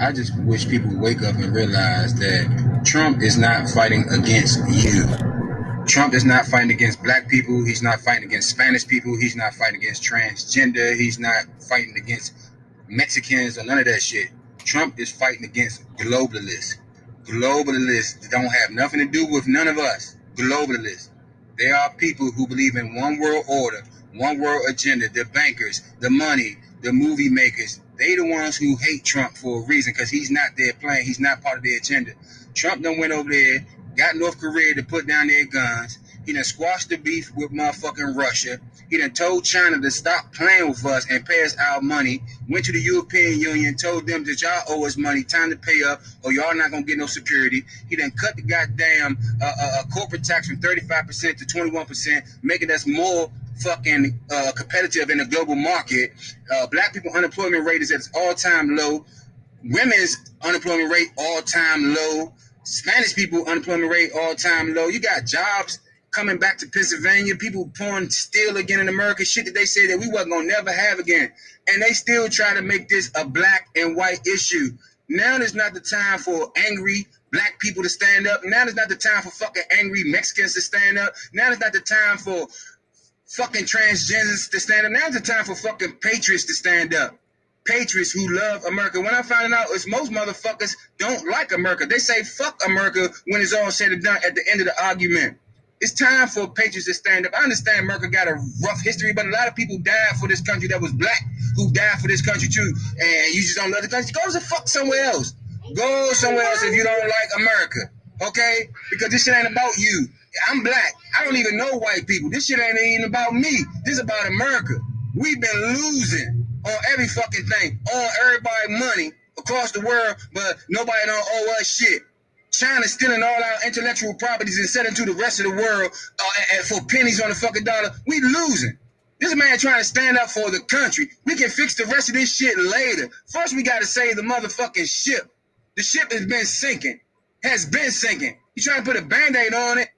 I just wish people wake up and realize that Trump is not fighting against you. Trump is not fighting against black people. He's not fighting against Spanish people. He's not fighting against transgender. He's not fighting against Mexicans or none of that shit. Trump is fighting against globalists. Globalists don't have nothing to do with none of us. Globalists. They are people who believe in one world order, one world agenda. The bankers, the money, the movie makers. They the ones who hate Trump for a reason because he's not their plan. He's not part of their agenda. Trump done went over there, got North Korea to put down their guns. He done squashed the beef with motherfucking Russia. He done told China to stop playing with us and pay us our money. Went to the European Union, told them that y'all owe us money, time to pay up, or y'all not gonna get no security. He done cut the goddamn uh, uh, uh corporate tax from 35% to 21%, making us more fucking uh, competitive in the global market. Uh, black people unemployment rate is at its all time low. Women's unemployment rate all time low. Spanish people unemployment rate all time low. You got jobs coming back to Pennsylvania, people pouring steel again in America, shit that they said that we wasn't gonna never have again. And they still try to make this a black and white issue. Now is not the time for angry black people to stand up. Now is not the time for fucking angry Mexicans to stand up. Now is not the time for fucking transgenders to stand up. Now's the time for fucking patriots to stand up. Patriots who love America. When I found out is most motherfuckers don't like America. They say fuck America when it's all said and done at the end of the argument. It's time for patriots to stand up. I understand America got a rough history, but a lot of people died for this country that was black who died for this country too. And you just don't love the country. Go to fuck somewhere else. Go somewhere else if you don't like America. Okay? Because this shit ain't about you. I'm black. I don't even know white people. This shit ain't even about me. This is about America. We've been losing on every fucking thing, on everybody money across the world, but nobody don't owe us shit. China stealing all our intellectual properties and selling to the rest of the world uh, and, and for pennies on the fucking dollar. We losing. This man trying to stand up for the country. We can fix the rest of this shit later. First, we got to save the motherfucking ship. The ship has been sinking. Has been sinking. You trying to put a band-aid on it